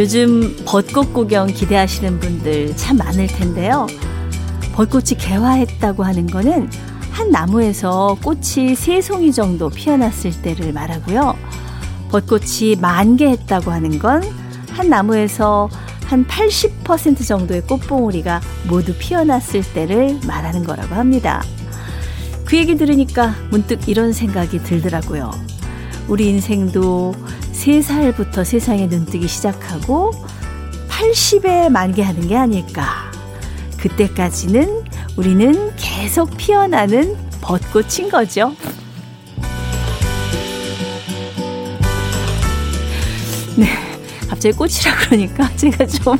요즘 벚꽃 구경 기대하시는 분들 참 많을 텐데요. 벚꽃이 개화했다고 하는 거는 한 나무에서 꽃이 세 송이 정도 피어났을 때를 말하고요. 벚꽃이 만개했다고 하는 건 한 나무에서 한 80% 정도의 꽃봉오리가 모두 피어났을 때를 말하는 거라고 합니다. 그 얘기 들으니까 문득 이런 생각이 들더라고요. 우리 인생도 3살부터 세상에 눈뜨기 시작하고 80에 만개하는 게 아닐까. 그때까지는 우리는 계속 피어나는 벚꽃인 거죠. 네. 갑자기 꽃이라 그러니까 제가 좀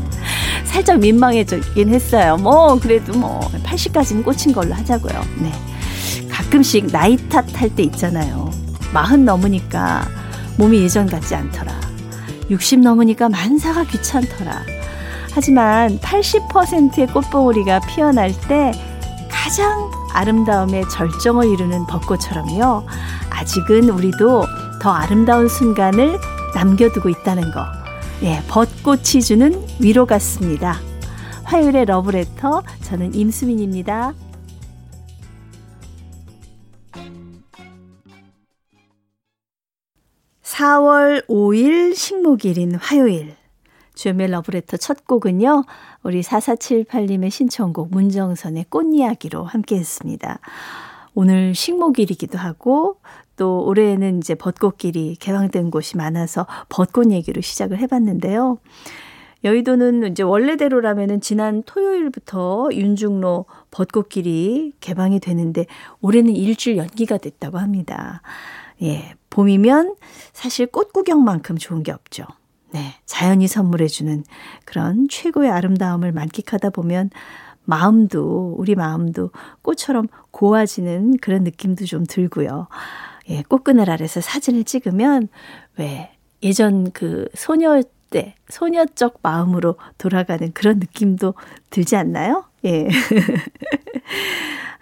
살짝 민망해지긴 했어요. 뭐, 그래도 뭐, 80까지는 꽃인 걸로 하자고요. 네. 가끔씩 나이 탓할 때 있잖아요. 마흔 넘으니까 몸이 예전 같지 않더라. 60 넘으니까 만사가 귀찮더라. 하지만 80%의 꽃봉오리가 피어날 때 가장 아름다움의 절정을 이루는 벚꽃처럼요. 아직은 우리도 더 아름다운 순간을 남겨두고 있다는 거. 예, 벚꽃이 주는 위로 같습니다. 화요일의 러브레터, 저는 임수민입니다. 4월 5일 식목일인 화요일. 주연의 러브레터 첫 곡은요, 우리 4478님의 신청곡 문정선의 꽃이야기로 함께 했습니다. 오늘 식목일이기도 하고, 또 올해에는 이제 벚꽃길이 개방된 곳이 많아서 벚꽃 얘기로 시작을 해봤는데요. 여의도는 이제 원래대로라면은 지난 토요일부터 윤중로 벚꽃길이 개방이 되는데 올해는 일주일 연기가 됐다고 합니다. 예, 봄이면 사실 꽃 구경만큼 좋은 게 없죠. 네, 자연이 선물해주는 그런 최고의 아름다움을 만끽하다 보면 마음도, 우리 마음도 꽃처럼 고와지는 그런 느낌도 좀 들고요. 예, 꽃그늘 아래서 사진을 찍으면 왜 예전 그 소녀 때 소녀적 마음으로 돌아가는 그런 느낌도 들지 않나요? 예.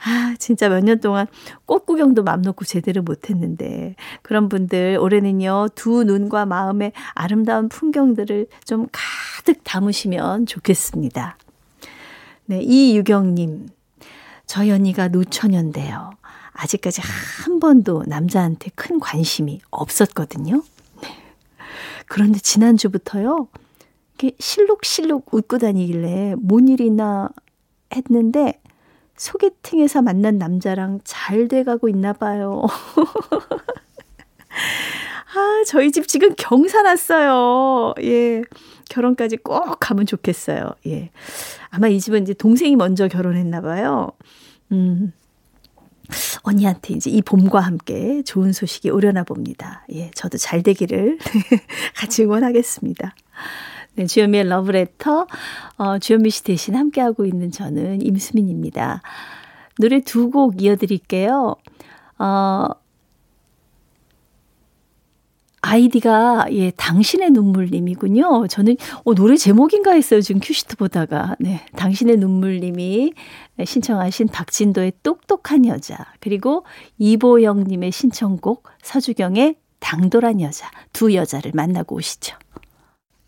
아, 진짜 몇 년 동안 꽃 구경도 맘 놓고 제대로 못 했는데, 그런 분들 올해는요, 두 눈과 마음의 아름다운 풍경들을 좀 가득 담으시면 좋겠습니다. 네, 이유경님. 저희 언니가 노처녀인데요. 아직까지 한 번도 남자한테 큰 관심이 없었거든요. 네. 그런데 지난주부터요, 이렇게 실룩실룩 웃고 다니길래 뭔 일이나 했는데, 소개팅에서 만난 남자랑 잘 돼가고 있나 봐요. 아, 저희 집 지금 경사 났어요. 예. 결혼까지 꼭 가면 좋겠어요. 예. 아마 이 집은 이제 동생이 먼저 결혼했나 봐요. 음. 언니한테 이제 이 봄과 함께 좋은 소식이 오려나 봅니다. 예, 저도 잘 되기를 같이 응원하겠습니다. 네, 주현미의 러브레터, 어, 주현미 씨 대신 함께하고 있는 저는 임수민입니다. 노래 두 곡 이어드릴게요. 어, 아이디가 예 당신의 눈물님이군요. 저는 어, 노래 제목인가 했어요. 지금 큐시트 보다가 네 당신의 눈물님이 신청하신 박진도의 똑똑한 여자 그리고 이보영 님의 신청곡 서주경의 당돌한 여자 두 여자를 만나고 오시죠.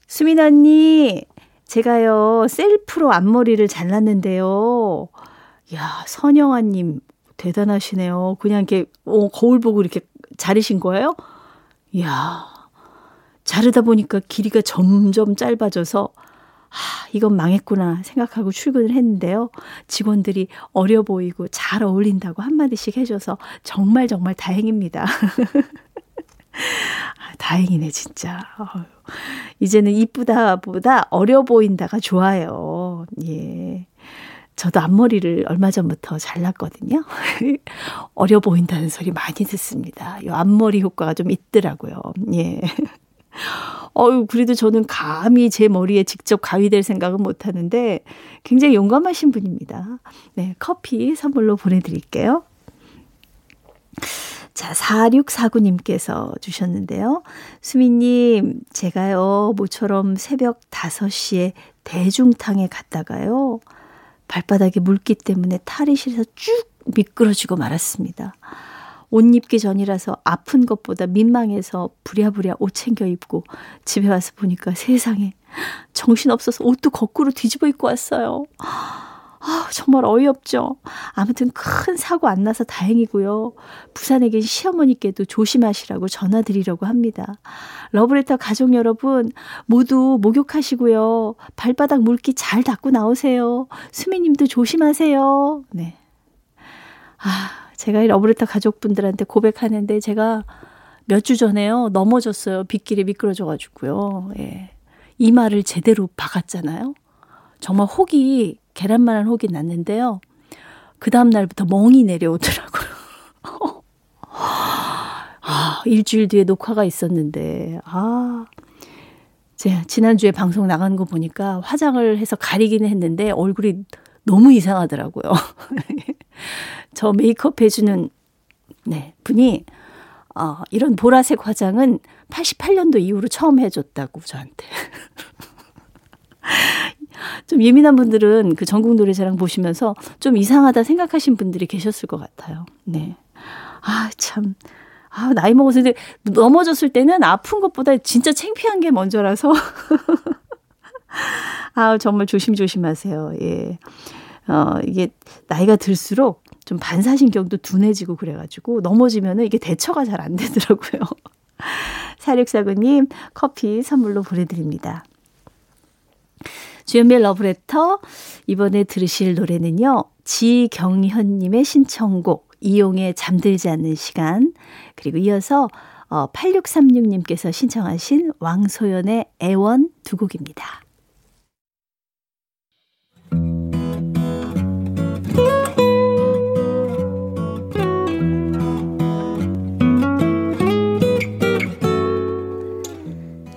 수민 언니 제가요 셀프로 앞머리를 잘랐는데요. 야 선영아 님 대단하시네요. 그냥 이렇게 어, 거울 보고 이렇게 자르신 거예요? 이야, 자르다 보니까 길이가 점점 짧아져서 아, 이건 망했구나 생각하고 출근을 했는데요. 직원들이 어려 보이고 잘 어울린다고 한마디씩 해줘서 정말 정말 다행입니다. 아, 다행이네, 진짜. 어휴. 이제는 이쁘다보다 어려 보인다가 좋아요. 예. 저도 앞머리를 얼마 전부터 잘랐거든요. 어려 보인다는 소리 많이 듣습니다. 이 앞머리 효과가 좀 있더라고요. 예. 어유 그래도 저는 감히 제 머리에 직접 가위될 생각은 못 하는데 굉장히 용감하신 분입니다. 네, 커피 선물로 보내드릴게요. 자, 4649님께서 주셨는데요. 수미님, 제가요, 모처럼 새벽 5시에 대중탕에 갔다가요, 발바닥에 물기 때문에 탈이 실어서 쭉 미끄러지고 말았습니다. 옷 입기 전이라서 아픈 것보다 민망해서 부랴부랴 옷 챙겨 입고 집에 와서 보니까 세상에 정신 없어서 옷도 거꾸로 뒤집어 입고 왔어요. 아, 정말 어이없죠. 아무튼 큰 사고 안 나서 다행이고요. 부산에 계신 시어머니께도 조심하시라고 전화드리려고 합니다. 러브레터 가족 여러분 모두 목욕하시고요. 발바닥 물기 잘 닦고 나오세요. 수미님도 조심하세요. 네. 아, 제가 이 러브레터 가족분들한테 고백하는데 제가 몇 주 전에요. 넘어졌어요. 빗길에 미끄러져가지고요. 예. 이마를 제대로 박았잖아요. 정말 혹이 계란만한 혹이 났는데요. 그 다음날부터 멍이 내려오더라고요. 아, 일주일 뒤에 녹화가 있었는데, 아, 제 지난주에 방송 나간 거 보니까 화장을 해서 가리기는 했는데 얼굴이 너무 이상하더라고요. 저 메이크업 해주는, 네, 분이, 어, 이런 보라색 화장은 88년도 이후로 처음 해줬다고 저한테. 좀 예민한 분들은 그 전국 노래자랑 보시면서 좀 이상하다 생각하신 분들이 계셨을 것 같아요. 네. 아, 참. 아, 나이 먹어서 근데 넘어졌을 때는 아픈 것보다 진짜 창피한 게 먼저라서. 아, 정말 조심조심하세요. 예. 어, 이게 나이가 들수록 좀 반사신경도 둔해지고 그래가지고 넘어지면은 이게 대처가 잘 안 되더라고요. 사육사구님 커피 선물로 보내드립니다. 주연미의 러브레터 이번에 들으실 노래는요. 지경현님의 신청곡 이용에 잠들지 않는 시간 그리고 이어서 어, 8636님께서 신청하신 왕소연의 애원 두 곡입니다.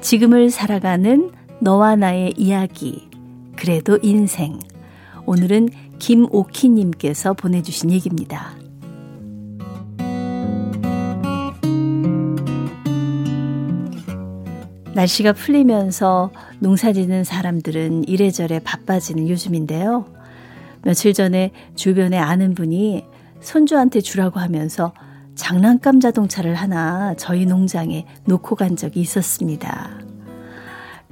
지금을 살아가는 너와 나의 이야기 그래도 인생. 오늘은 김오키님께서 보내주신 얘기입니다. 날씨가 풀리면서 농사 짓는 사람들은 이래저래 바빠지는 요즘인데요. 며칠 전에 주변에 아는 분이 손주한테 주라고 하면서 장난감 자동차를 하나 저희 농장에 놓고 간 적이 있었습니다.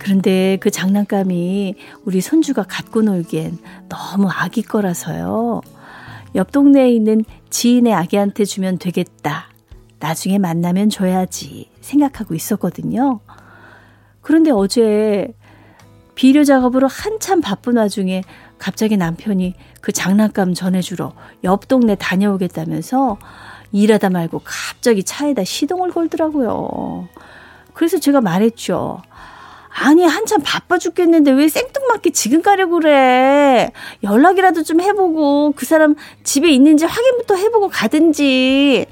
그런데 그 장난감이 우리 손주가 갖고 놀기엔 너무 아기 거라서요. 옆 동네에 있는 지인의 아기한테 주면 되겠다. 나중에 만나면 줘야지 생각하고 있었거든요. 그런데 어제 비료 작업으로 한참 바쁜 와중에 갑자기 남편이 그 장난감 전해주러 옆 동네 다녀오겠다면서 일하다 말고 갑자기 차에다 시동을 걸더라고요. 그래서 제가 말했죠. 아니 한참 바빠 죽겠는데 왜 생뚱맞게 지금 가려고 그래. 연락이라도 좀 해보고 그 사람 집에 있는지 확인부터 해보고 가든지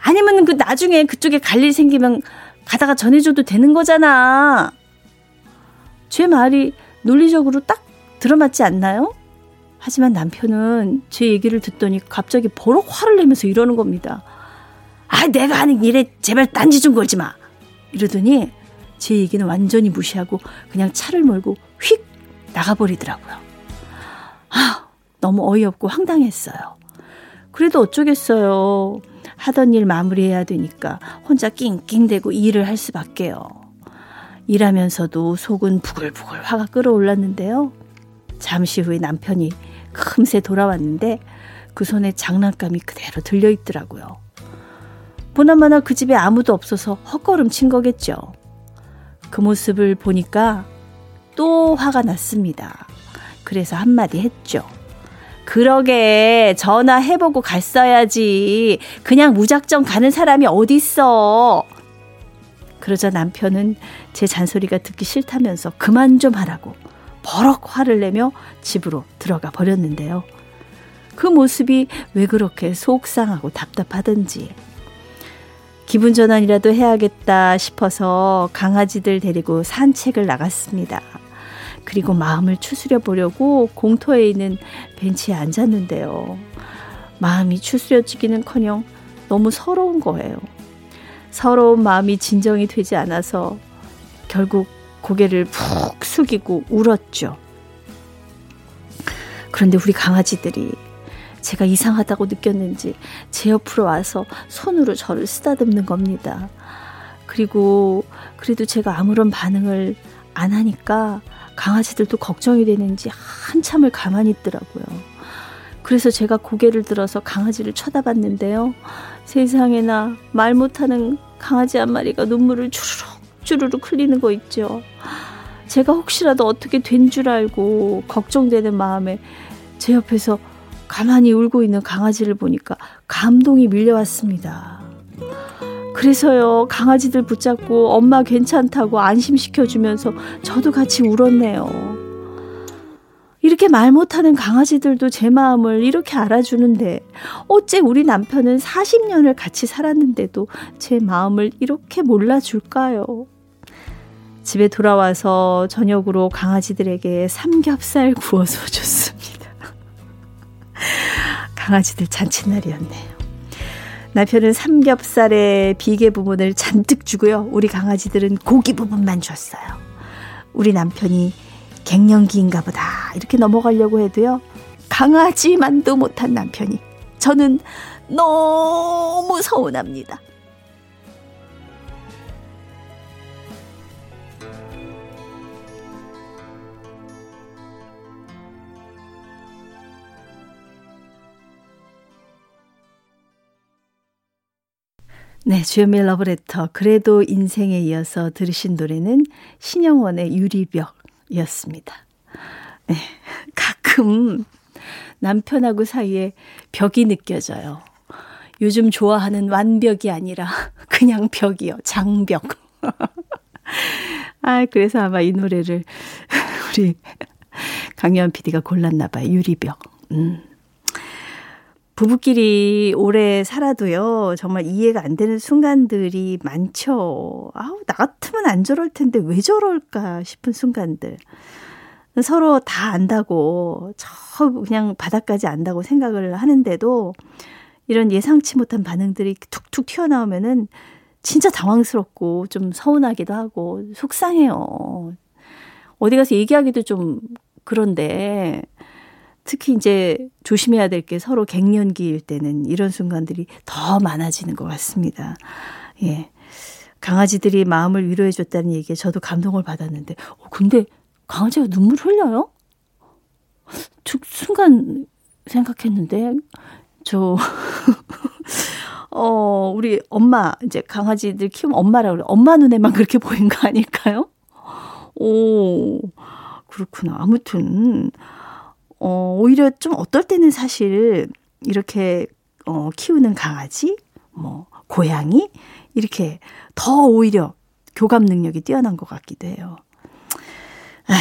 아니면 그 나중에 그쪽에 갈 일 생기면 가다가 전해줘도 되는 거잖아. 제 말이 논리적으로 딱 들어맞지 않나요? 하지만 남편은 제 얘기를 듣더니 갑자기 버럭 화를 내면서 이러는 겁니다. 아, 내가 하는 일에 제발 딴지 좀 걸지 마. 이러더니 제 얘기는 완전히 무시하고 그냥 차를 몰고 휙 나가버리더라고요. 아, 너무 어이없고 황당했어요. 그래도 어쩌겠어요. 하던 일 마무리해야 되니까 혼자 낑낑대고 일을 할 수밖에요. 일하면서도 속은 부글부글 화가 끓어올랐는데요. 잠시 후에 남편이 금세 돌아왔는데 그 손에 장난감이 그대로 들려있더라고요. 보나마나 그 집에 아무도 없어서 헛걸음 친 거겠죠. 그 모습을 보니까 또 화가 났습니다. 그래서 한마디 했죠. 그러게 전화해보고 갔어야지. 그냥 무작정 가는 사람이 어딨어. 그러자 남편은 제 잔소리가 듣기 싫다면서 그만 좀 하라고 버럭 화를 내며 집으로 들어가 버렸는데요. 그 모습이 왜 그렇게 속상하고 답답하던지 기분 전환이라도 해야겠다 싶어서 강아지들 데리고 산책을 나갔습니다. 그리고 마음을 추스려 보려고 공터에 있는 벤치에 앉았는데요. 마음이 추스려지기는 커녕 너무 서러운 거예요. 서러운 마음이 진정이 되지 않아서 결국 고개를 푹 숙이고 울었죠. 그런데 우리 강아지들이 제가 이상하다고 느꼈는지 제 옆으로 와서 손으로 저를 쓰다듬는 겁니다. 그리고 그래도 제가 아무런 반응을 안 하니까 강아지들도 걱정이 되는지 한참을 가만히 있더라고요. 그래서 제가 고개를 들어서 강아지를 쳐다봤는데요. 세상에나 말 못하는 강아지 한 마리가 눈물을 주르륵 주르륵 흘리는 거 있죠. 제가 혹시라도 어떻게 된 줄 알고 걱정되는 마음에 제 옆에서 가만히 울고 있는 강아지를 보니까 감동이 밀려왔습니다. 그래서요, 강아지들 붙잡고 엄마 괜찮다고 안심시켜주면서 저도 같이 울었네요. 이렇게 말 못하는 강아지들도 제 마음을 이렇게 알아주는데, 어째 우리 남편은 40년을 같이 살았는데도 제 마음을 이렇게 몰라줄까요? 집에 돌아와서 저녁으로 강아지들에게 삼겹살 구워서 줬습니다. 강아지들 잔칫날이었네요. 남편은 삼겹살의 비계 부분을 잔뜩 주고요. 우리 강아지들은 고기 부분만 줬어요. 우리 남편이 갱년기인가 보다 이렇게 넘어가려고 해도요. 강아지만도 못한 남편이 저는 너무 서운합니다. 네, 주연미의 러브레터. 그래도 인생에 이어서 들으신 노래는 신영원의 유리벽이었습니다. 네, 가끔 남편하고 사이에 벽이 느껴져요. 요즘 좋아하는 완벽이 아니라 그냥 벽이요. 장벽. 아, 그래서 아마 이 노래를 우리 강연 PD가 골랐나 봐요. 유리벽. 음. 부부끼리 오래 살아도요, 정말 이해가 안 되는 순간들이 많죠. 아우, 나 같으면 안 저럴 텐데 왜 저럴까 싶은 순간들. 서로 다 안다고, 저 그냥 바닥까지 안다고 생각을 하는데도 이런 예상치 못한 반응들이 툭툭 튀어나오면은 진짜 당황스럽고 좀 서운하기도 하고 속상해요. 어디 가서 얘기하기도 좀 그런데 특히 이제 조심해야 될 게 서로 갱년기일 때는 이런 순간들이 더 많아지는 것 같습니다. 예. 강아지들이 마음을 위로해 줬다는 얘기에 저도 감동을 받았는데, 어, 근데 강아지가 눈물 흘려요? 순간 생각했는데, 저, 어, 우리 엄마, 이제 강아지들 키우면 엄마라 그래. 엄마 눈에만 그렇게 보인 거 아닐까요? 오, 그렇구나. 아무튼, 어, 오히려 좀 어떨 때는 사실 이렇게 어, 키우는 강아지, 뭐, 고양이, 이렇게 더 오히려 교감 능력이 뛰어난 것 같기도 해요. 아,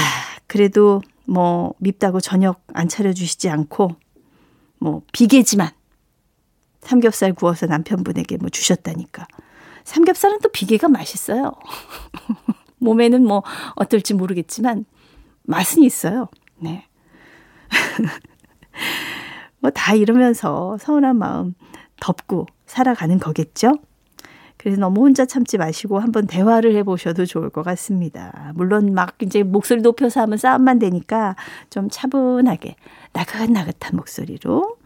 그래도 뭐, 밉다고 저녁 안 차려주시지 않고, 뭐, 비계지만, 삼겹살 구워서 남편분에게 뭐 주셨다니까. 삼겹살은 또 비계가 맛있어요. 몸에는 뭐, 어떨지 모르겠지만, 맛은 있어요. 네. 뭐 다 이러면서 서운한 마음 덮고 살아가는 거겠죠? 그래서 너무 혼자 참지 마시고 한번 대화를 해보셔도 좋을 것 같습니다. 물론 막 이제 목소리 높여서 하면 싸움만 되니까 좀 차분하게 나긋나긋한 목소리로.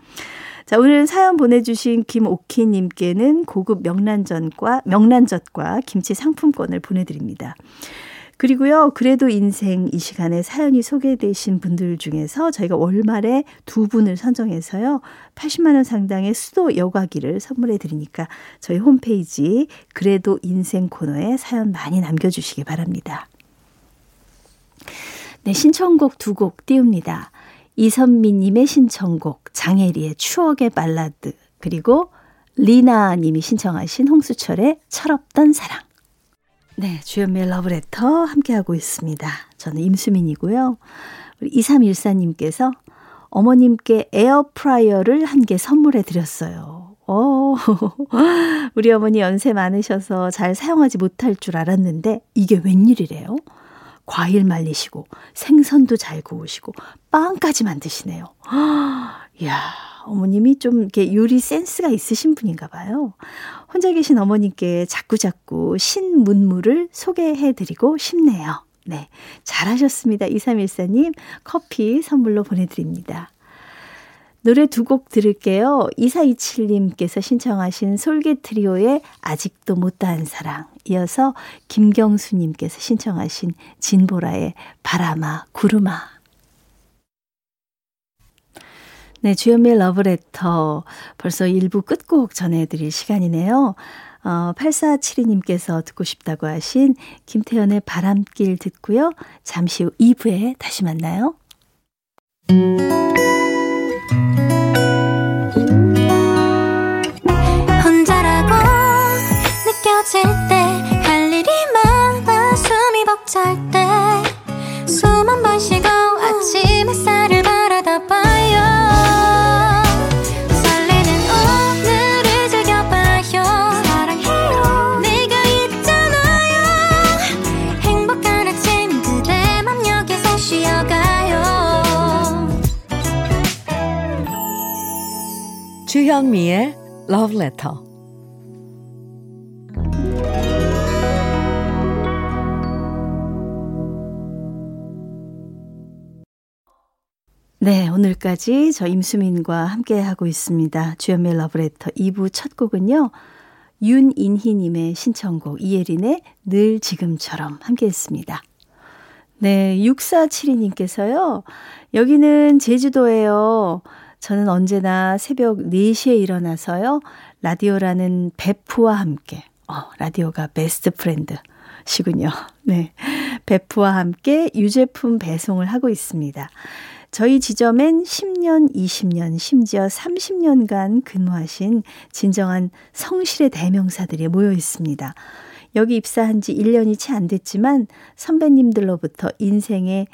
자, 오늘 사연 보내주신 김오키님께는 고급 명란전과, 명란젓과 김치 상품권을 보내드립니다. 그리고요, 그래도 인생 이 시간에 사연이 소개되신 분들 중에서 저희가 월말에 두 분을 선정해서요, 80만원 상당의 수도 여과기를 선물해 드리니까 저희 홈페이지 그래도 인생 코너에 사연 많이 남겨주시기 바랍니다. 네, 신청곡 두 곡 띄웁니다. 이선미님의 신청곡, 장혜리의 추억의 발라드, 그리고 리나님이 신청하신 홍수철의 철없던 사랑. 네, 주연미의 러브레터 함께하고 있습니다. 저는 임수민이고요. 우리 2314님께서 어머님께 에어프라이어를 한 개 선물해 드렸어요. 오, 우리 어머니 연세 많으셔서 잘 사용하지 못할 줄 알았는데 이게 웬일이래요? 과일 말리시고 생선도 잘 구우시고 빵까지 만드시네요. 이야, 어머님이 좀 이렇게 요리 센스가 있으신 분인가 봐요. 혼자 계신 어머님께 자꾸자꾸 신문물을 소개해 드리고 싶네요. 네. 잘하셨습니다. 2314님 커피 선물로 보내드립니다. 노래 두 곡 들을게요. 2427님께서 신청하신 솔개 트리오의 아직도 못다한 사랑. 이어서 김경수님께서 신청하신 진보라의 바람아, 구름아. 네, 주연미의 러브레터. 벌써 1부 끝곡 전해드릴 시간이네요. 어, 8472님께서 듣고 싶다고 하신 김태현의 바람길 듣고요. 잠시 후 2부에 다시 만나요. 혼자라고 느껴질 때 할 일이 많아 숨이 벅찰 때 숨 한 번 쉬고 아침 햇살을 봐 주현미의 Love Letter 네, 오늘까지 저 임수민과 함께 하고 있습니다. 주연미의 러브레터 2부 첫 곡은요. 윤인희님의 신청곡 이예린의 늘 지금처럼 함께 했습니다. 네, 6472님께서요. 여기는 제주도예요. 저는 언제나 새벽 4시에 일어나서요. 라디오라는 베프와 함께. 어, 라디오가 best friend. 시군요. 네. 베프와 함께 유제품 배송을 하고 있습니다. 저희 지점엔 10년, 20년, 심지어 30년간 근무하신 진정한 성실의 대명사들이 모여 있습니다. 여기 입사한 지 1년이 채 안 됐지만 선배님들로부터 인생의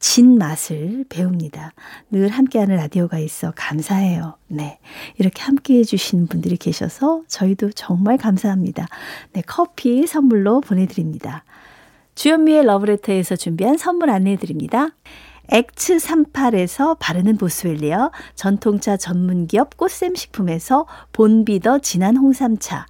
진 맛을 배웁니다. 늘 함께하는 라디오가 있어 감사해요. 네. 이렇게 함께 해 주시는 분들이 계셔서 저희도 정말 감사합니다. 네. 커피 선물로 보내드립니다. 주현미의 러브레터에서 준비한 선물 안내해드립니다. 엑츠38에서 바르는 보스웰리어, 전통차 전문기업 꽃샘식품에서 본비더 진한 홍삼차,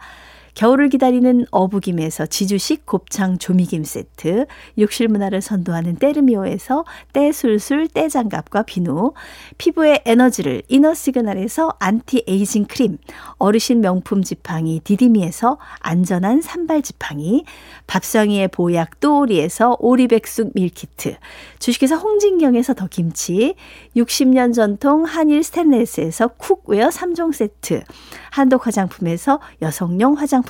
겨울을 기다리는 어부김에서 지주식 곱창 조미김 세트, 욕실 문화를 선도하는 때르미오에서 때술술 때장갑과 비누, 피부의 에너지를 이너 시그널에서 안티 에이징 크림, 어르신 명품 지팡이 디디미에서 안전한 삼발 지팡이, 밥상위의 보약 또오리에서 오리백숙 밀키트, 주식회사 홍진경에서 더 김치, 60년 전통 한일 스탠레스에서 cookware 3종 세트, 한독 화장품에서 여성용 화장품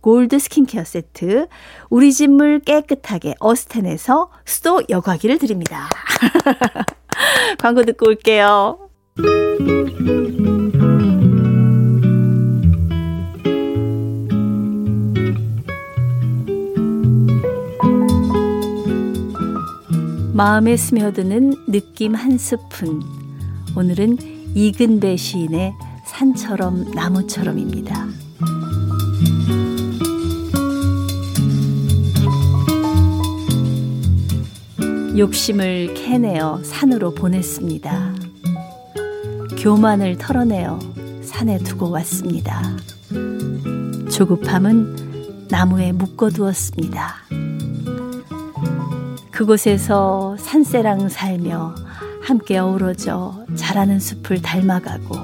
골드 스킨케어 세트, 우리 집물 깨끗하게 어스텐에서 수도 여과기를 드립니다. 광고 듣고 올게요. 마음에 스며드는 느낌 한 스푼. 오늘은 이근배 시인의 산처럼 나무처럼입니다. 욕심을 캐내어 산으로 보냈습니다. 교만을 털어내어 산에 두고 왔습니다. 조급함은 나무에 묶어두었습니다. 그곳에서 산새랑 살며 함께 어우러져 자라는 숲을 닮아가고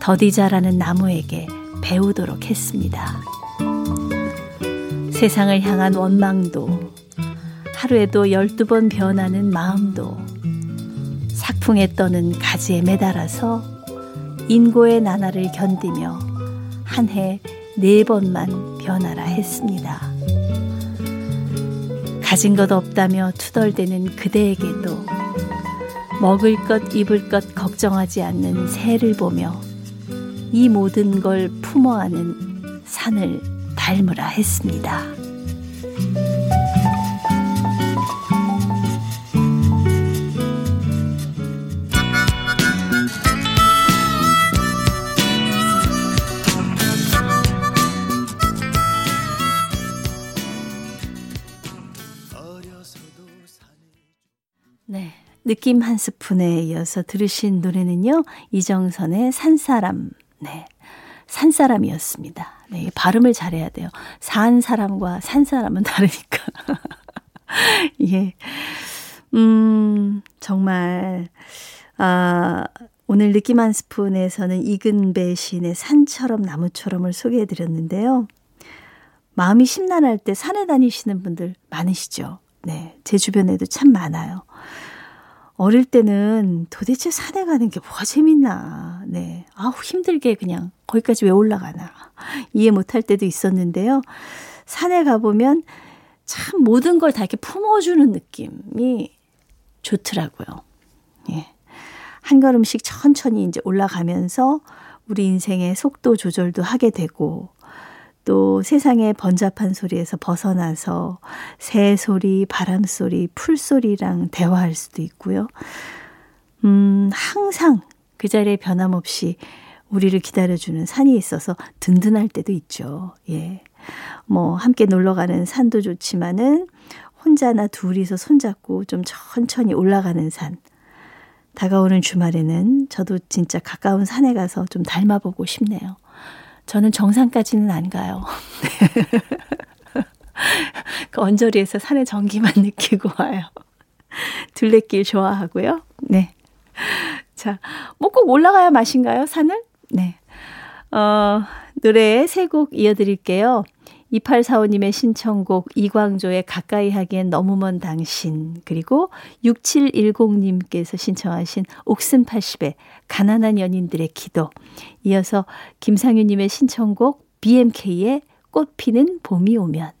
더디 자라는 나무에게 배우도록 했습니다. 세상을 향한 원망도 하루에도 열두 번 변하는 마음도 삭풍에 떠는 가지에 매달아서 인고의 나날을 견디며 한 해 네 번만 변하라 했습니다. 가진 것 없다며 투덜대는 그대에게도 먹을 것, 입을 것 걱정하지 않는 새를 보며 이 모든 걸 품어하는 산을 닮으라 했습니다. 느낌 한 스푼에 이어서 들으신 노래는요. 이정선의 산사람. 네. 산사람이었습니다. 네. 발음을 잘해야 돼요. 산 사람과 산 사람은 다르니까. 예. 음, 정말, 아, 오늘 느낌 한 스푼에서는 이근배 시인의 산처럼 나무처럼을 소개해 드렸는데요. 마음이 심란할 때 산에 다니시는 분들 많으시죠? 네. 제 주변에도 참 많아요. 어릴 때는 도대체 산에 가는 게 뭐가 재밌나. 네. 아우, 힘들게 그냥 거기까지 왜 올라가나. 이해 못할 때도 있었는데요. 산에 가보면 참 모든 걸 다 이렇게 품어주는 느낌이 좋더라고요. 예. 한 걸음씩 천천히 이제 올라가면서 우리 인생의 속도 조절도 하게 되고 또 세상의 번잡한 소리에서 벗어나서 새 소리, 바람 소리, 풀 소리랑 대화할 수도 있고요. 음, 항상 그 자리에 변함없이 우리를 기다려주는 산이 있어서 든든할 때도 있죠. 예. 뭐, 함께 놀러 가는 산도 좋지만은 혼자나 둘이서 손잡고 좀 천천히 올라가는 산. 다가오는 주말에는 저도 진짜 가까운 산에 가서 좀 닮아보고 싶네요. 저는 정상까지는 안 가요. 그 언저리에서 산의 전기만 느끼고 와요. 둘레길 좋아하고요. 네. 자, 뭐 꼭 올라가야 맛인가요, 산을? 네. 어, 노래 세 곡 이어드릴게요. 2845님의 신청곡 이광조의 가까이 하기엔 너무 먼 당신 그리고 6710님께서 신청하신 옥슨 80의 가난한 연인들의 기도. 이어서 김상윤님의 신청곡 BMK의 꽃 피는 봄이 오면.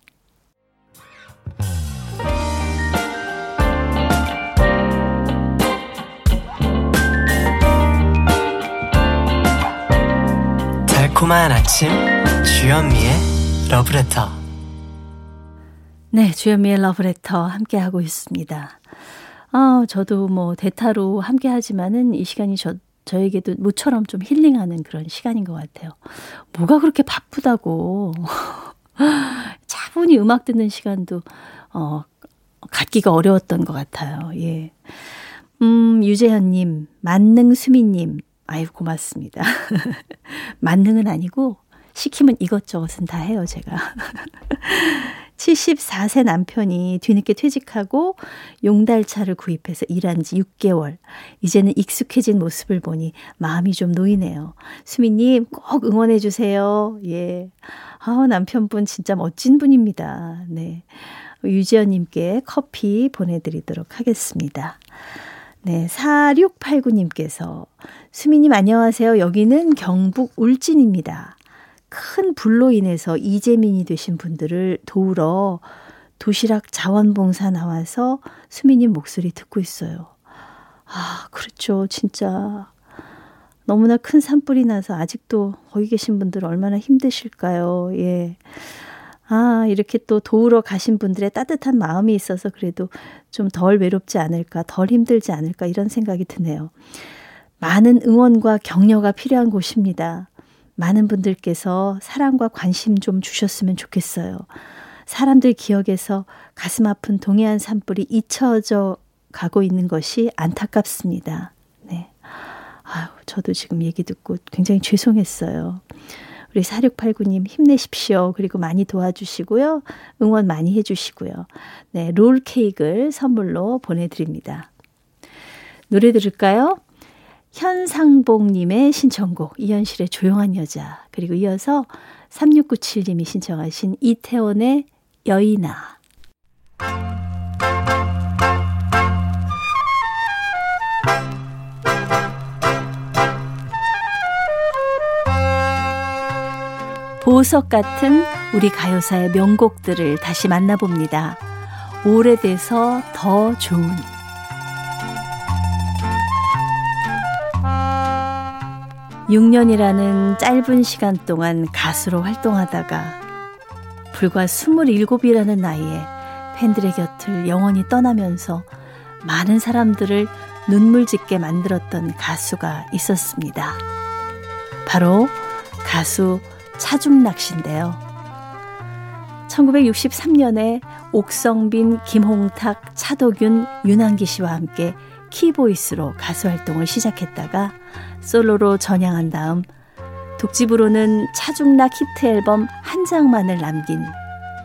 달콤한 아침 주현미의 러브레터. 네, 주현미의 러브레터 함께하고 있습니다. 아, 저도 뭐 대타로 함께 하지만은 이 시간이 저, 저에게도 모처럼 좀 힐링하는 그런 시간인 것 같아요. 뭐가 그렇게 바쁘다고. 차분히 음악 듣는 시간도, 어, 갖기가 어려웠던 것 같아요. 예. 음, 유재현님, 만능 수미님, 아유, 고맙습니다. 만능은 아니고, 시키면 이것저것은 다 해요, 제가. 74세 남편이 뒤늦게 퇴직하고 용달차를 구입해서 일한 지 6개월. 이제는 익숙해진 모습을 보니 마음이 좀 놓이네요. 수미님 꼭 응원해 주세요. 예. 아, 남편분 진짜 멋진 분입니다. 네. 유지연님께 커피 보내드리도록 하겠습니다. 네. 4689님께서 수미님 안녕하세요. 여기는 경북 울진입니다. 큰 불로 인해서 이재민이 되신 분들을 도우러 도시락 자원봉사 나와서 수민님 목소리 듣고 있어요. 아, 그렇죠. 진짜. 너무나 큰 산불이 나서 아직도 거기 계신 분들 얼마나 힘드실까요? 예. 아, 이렇게 또 도우러 가신 분들의 따뜻한 마음이 있어서 그래도 좀 덜 외롭지 않을까, 덜 힘들지 않을까 이런 생각이 드네요. 많은 응원과 격려가 필요한 곳입니다. 많은 분들께서 사랑과 관심 좀 주셨으면 좋겠어요. 사람들 기억에서 가슴 아픈 동해안 산불이 잊혀져 가고 있는 것이 안타깝습니다. 네. 아유, 저도 지금 얘기 듣고 굉장히 죄송했어요. 우리 4689님 힘내십시오. 그리고 많이 도와주시고요. 응원 많이 해주시고요. 네, 롤 케이크를 선물로 보내드립니다. 노래 들을까요? 현상봉님의 신청곡 이현실의 조용한 여자 그리고 이어서 3697님이 신청하신 이태원의 여인아 보석 같은 우리 가요사의 명곡들을 다시 만나봅니다. 오래돼서 더 좋은 6년이라는 짧은 시간 동안 가수로 활동하다가 불과 27이라는 나이에 팬들의 곁을 영원히 떠나면서 많은 사람들을 눈물 짓게 만들었던 가수가 있었습니다. 바로 가수 차중락 씨인데요. 1963년에 옥성빈, 김홍탁, 차도균, 윤한기 씨와 함께 키보이스로 가수 활동을 시작했다가 솔로로 전향한 다음 독집으로는 차중락 히트 앨범 한 장만을 남긴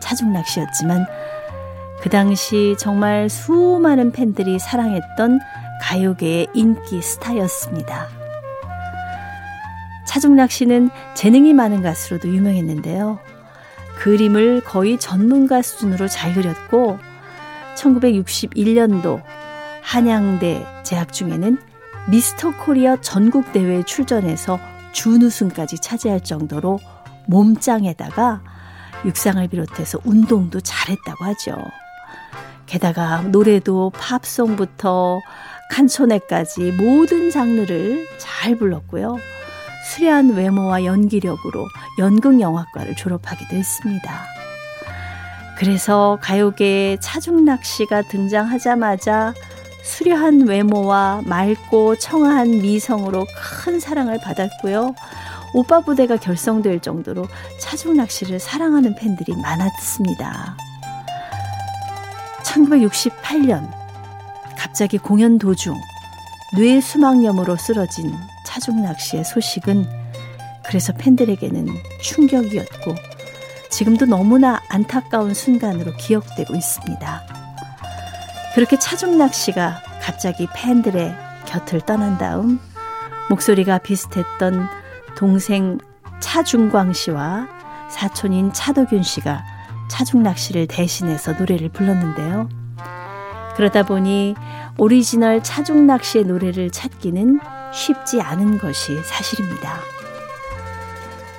차중락 씨였지만 그 당시 정말 수많은 팬들이 사랑했던 가요계의 인기 스타였습니다. 차중락 씨는 재능이 많은 가수로도 유명했는데요. 그림을 거의 전문가 수준으로 잘 그렸고 1961년도 한양대 재학 중에는 미스터 코리아 전국 대회에 출전해서 준우승까지 차지할 정도로 몸짱에다가 육상을 비롯해서 운동도 잘했다고 하죠. 게다가 노래도 팝송부터 칸초네까지 모든 장르를 잘 불렀고요. 수려한 외모와 연기력으로 연극영화과를 졸업하기도 했습니다. 그래서 가요계에 차중락 씨가 등장하자마자 수려한 외모와 맑고 청아한 미성으로 큰 사랑을 받았고요. 오빠 부대가 결성될 정도로 차중락 씨를 사랑하는 팬들이 많았습니다. 1968년 갑자기 공연 도중 뇌 수막염으로 쓰러진 차중락 씨의 소식은 그래서 팬들에게는 충격이었고 지금도 너무나 안타까운 순간으로 기억되고 있습니다. 그렇게 차중락 씨가 갑자기 팬들의 곁을 떠난 다음 목소리가 비슷했던 동생 차중광 씨와 사촌인 차도균 씨가 차중락 씨를 대신해서 노래를 불렀는데요. 그러다 보니 오리지널 차중락 씨의 노래를 찾기는 쉽지 않은 것이 사실입니다.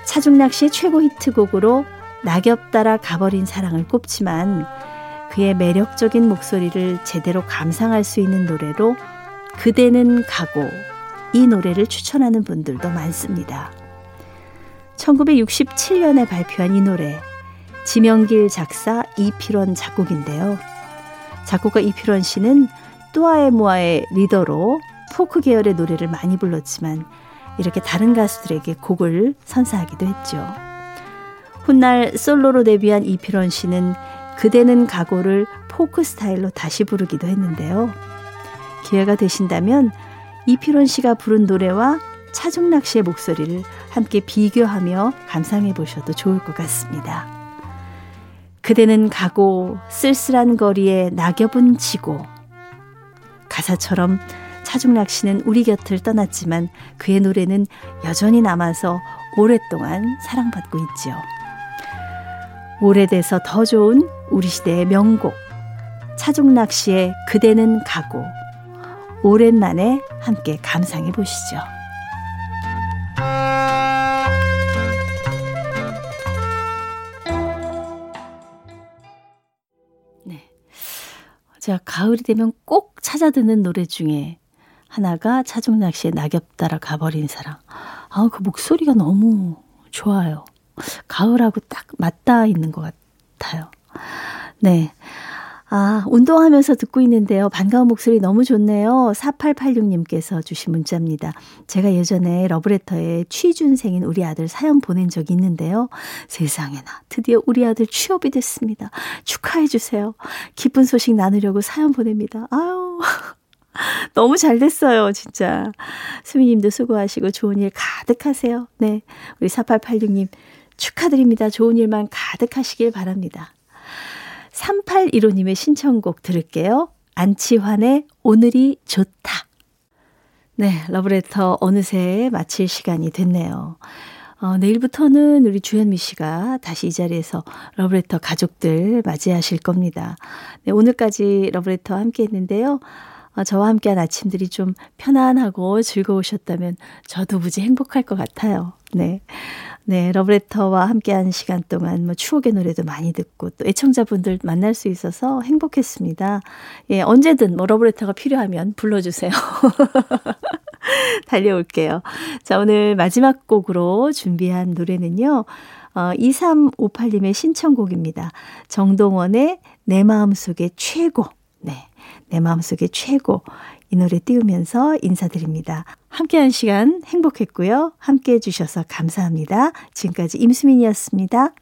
차중락 씨의 최고 히트곡으로 낙엽 따라 가버린 사랑을 꼽지만 그의 매력적인 목소리를 제대로 감상할 수 있는 노래로 그대는 가고 이 노래를 추천하는 분들도 많습니다. 1967년에 발표한 이 노래 지명길 작사 이필원 작곡인데요. 작곡가 이필원 씨는 뚜아에모아의 리더로 포크 계열의 노래를 많이 불렀지만 이렇게 다른 가수들에게 곡을 선사하기도 했죠. 훗날 솔로로 데뷔한 이필원 씨는 그대는 각오를 포크 스타일로 다시 부르기도 했는데요. 기회가 되신다면 이필원 씨가 부른 노래와 차중락 씨의 목소리를 함께 비교하며 감상해 보셔도 좋을 것 같습니다. 그대는 가고 쓸쓸한 거리에 낙엽은 지고 가사처럼 차중락 씨는 우리 곁을 떠났지만 그의 노래는 여전히 남아서 오랫동안 사랑받고 있지요. 오래돼서 더 좋은 우리 시대의 명곡 씨의 그대는 가고 오랜만에 함께 감상해 보시죠. 네. 제가 가을이 되면 꼭 찾아 듣는 노래 중에 하나가 씨의 낙엽 따라 가버린 사랑. 아, 그 목소리가 너무 좋아요. 가을하고 딱 맞닿아 있는 것 같아요. 네. 아, 운동하면서 듣고 있는데요. 반가운 목소리 너무 좋네요. 4886님께서 주신 문자입니다. 제가 예전에 러브레터에 취준생인 우리 아들 사연 보낸 적이 있는데요. 세상에나 드디어 우리 아들 취업이 됐습니다. 축하해 주세요. 기쁜 소식 나누려고 사연 보냅니다. 아유. 너무 잘 됐어요, 진짜. 수미님도 수고하시고 좋은 일 가득하세요. 네. 우리 4886님 축하드립니다. 좋은 일만 가득하시길 바랍니다. 3815님의 신청곡 들을게요. 안치환의 오늘이 좋다. 네, 러브레터 어느새 마칠 시간이 됐네요. 어, 내일부터는 우리 주현미 씨가 다시 이 자리에서 러브레터 가족들 맞이하실 겁니다. 네, 오늘까지 러브레터 함께 했는데요. 어, 저와 함께한 아침들이 좀 편안하고 즐거우셨다면 저도 무지 행복할 것 같아요. 네. 네, 러브레터와 함께한 시간 동안 뭐 추억의 노래도 많이 듣고 또 애청자분들 만날 수 있어서 행복했습니다. 예, 언제든 뭐 러브레터가 필요하면 불러주세요. 달려올게요. 자, 오늘 마지막 곡으로 준비한 노래는요. 어, 2358님의 신청곡입니다. 정동원의 내 마음속의 최고. 네. 내 마음속의 최고. 이 노래 띄우면서 인사드립니다. 함께한 시간 행복했고요. 함께 해 주셔서 감사합니다. 지금까지 임수민이었습니다.